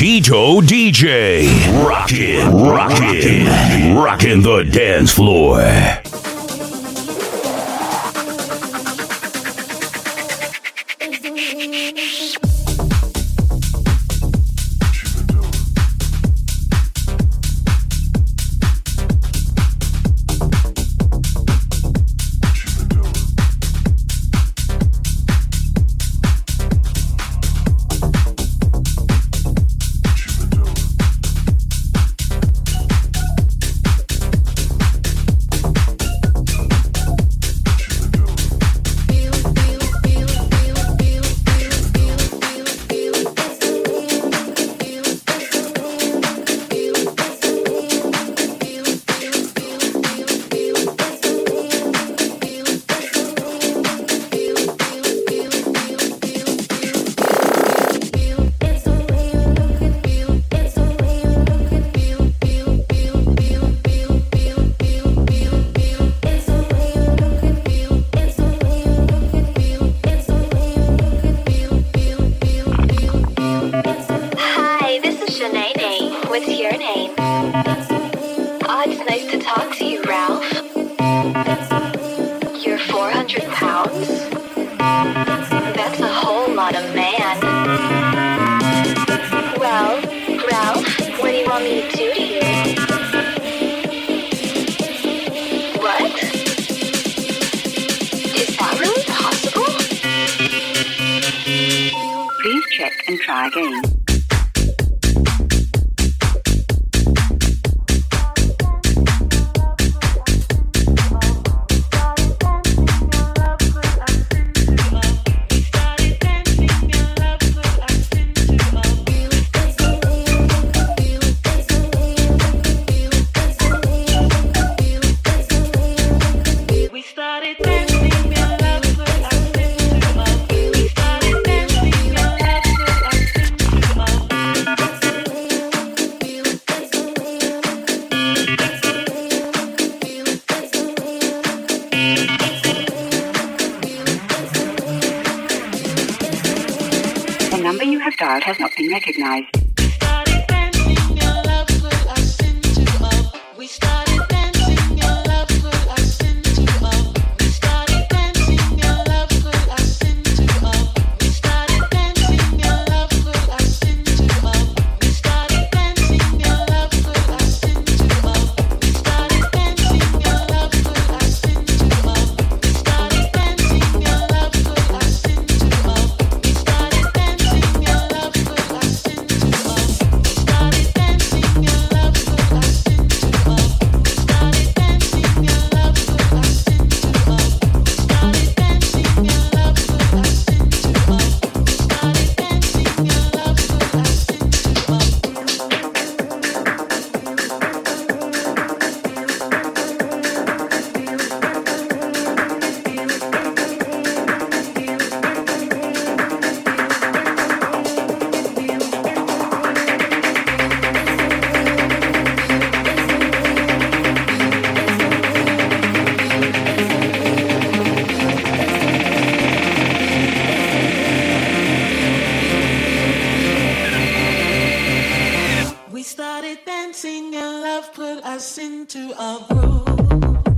Tito DJ. Rockin', rockin', rockin' the dance floor. recognized. dancing and love put us into a groove.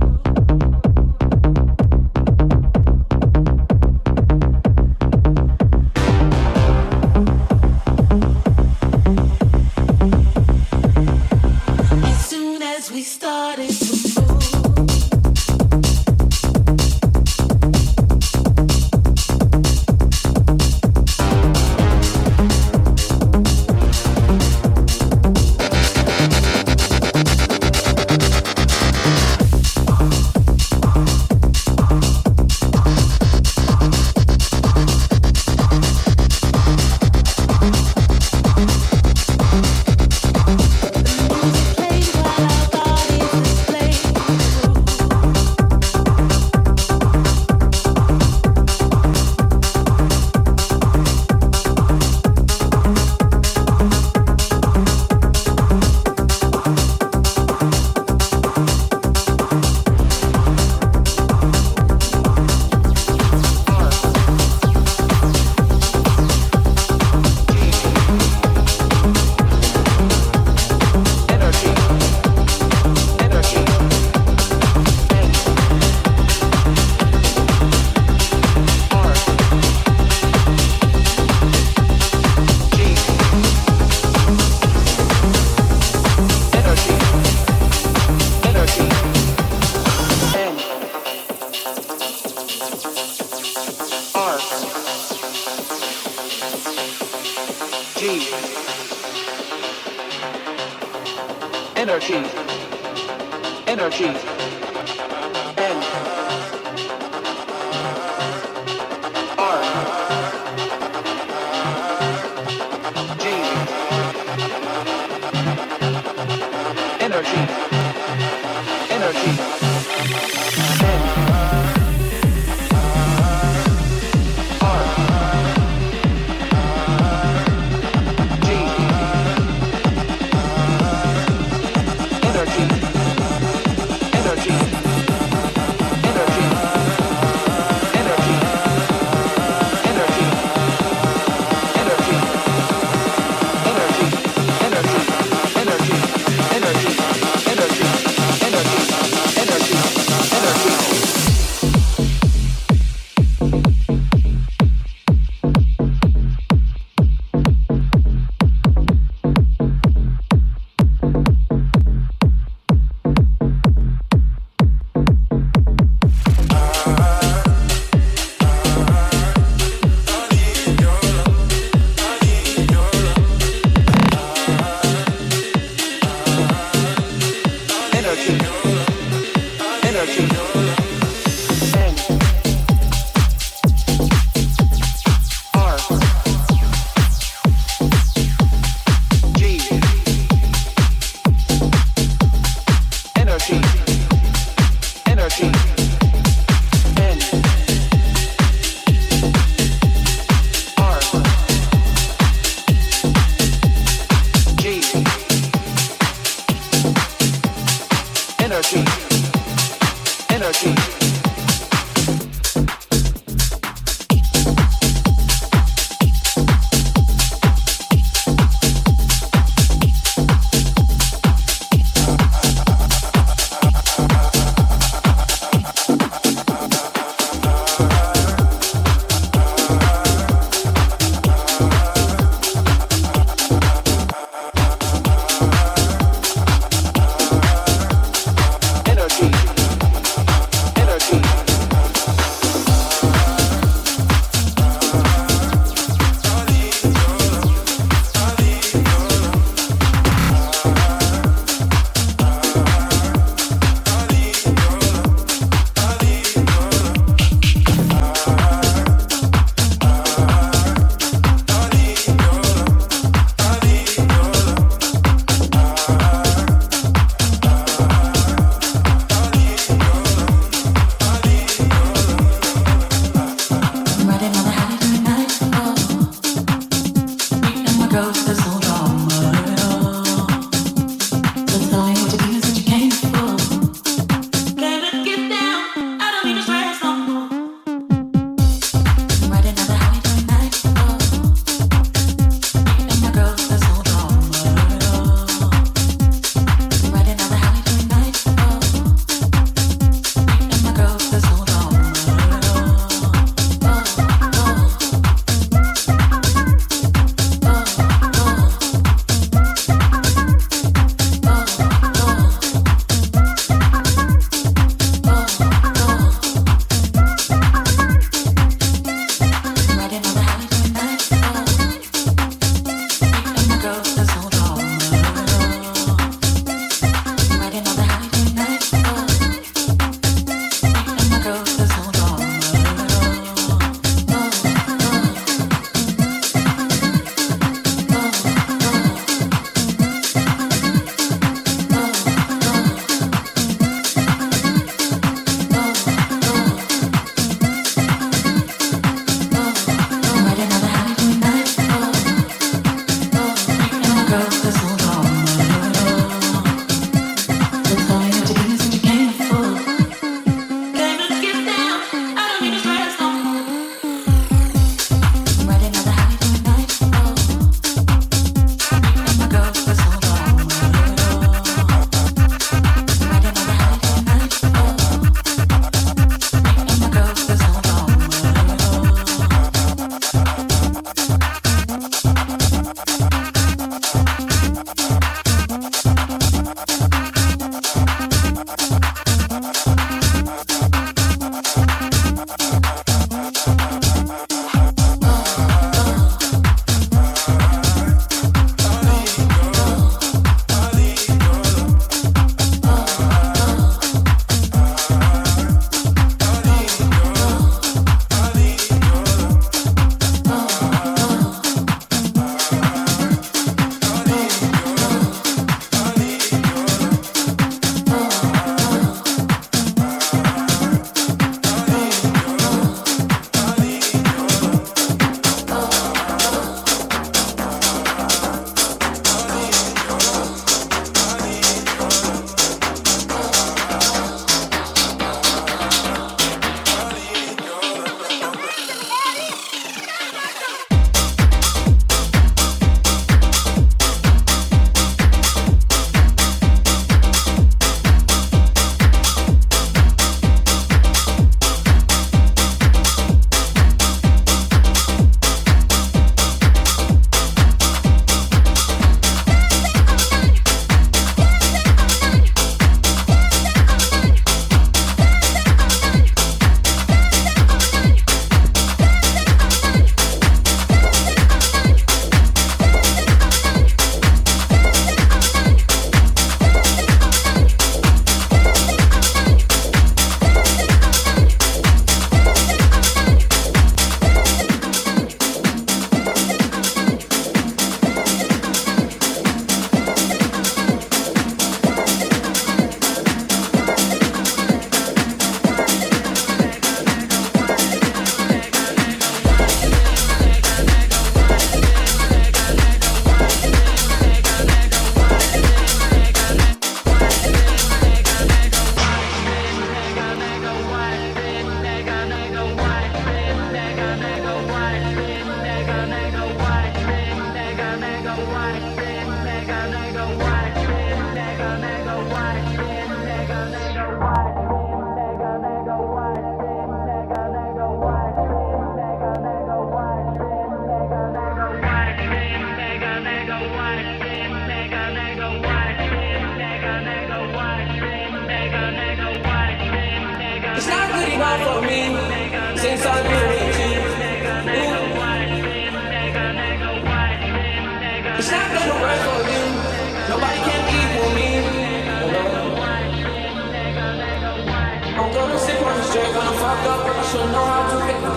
she'll know how to hit me.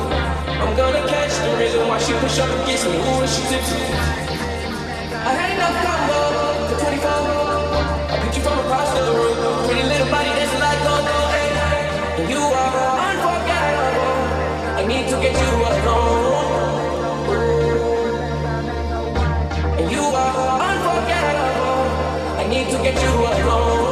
I'm gonna catch the reason why she push up against me. Ooh, she tipsy. I had enough combo for 24. I picked you from across the room. Pretty little body dancing like gold. And you are unforgettable. I need to get you alone. And you are unforgettable. I need to get you alone.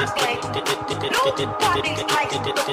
Nobody's like,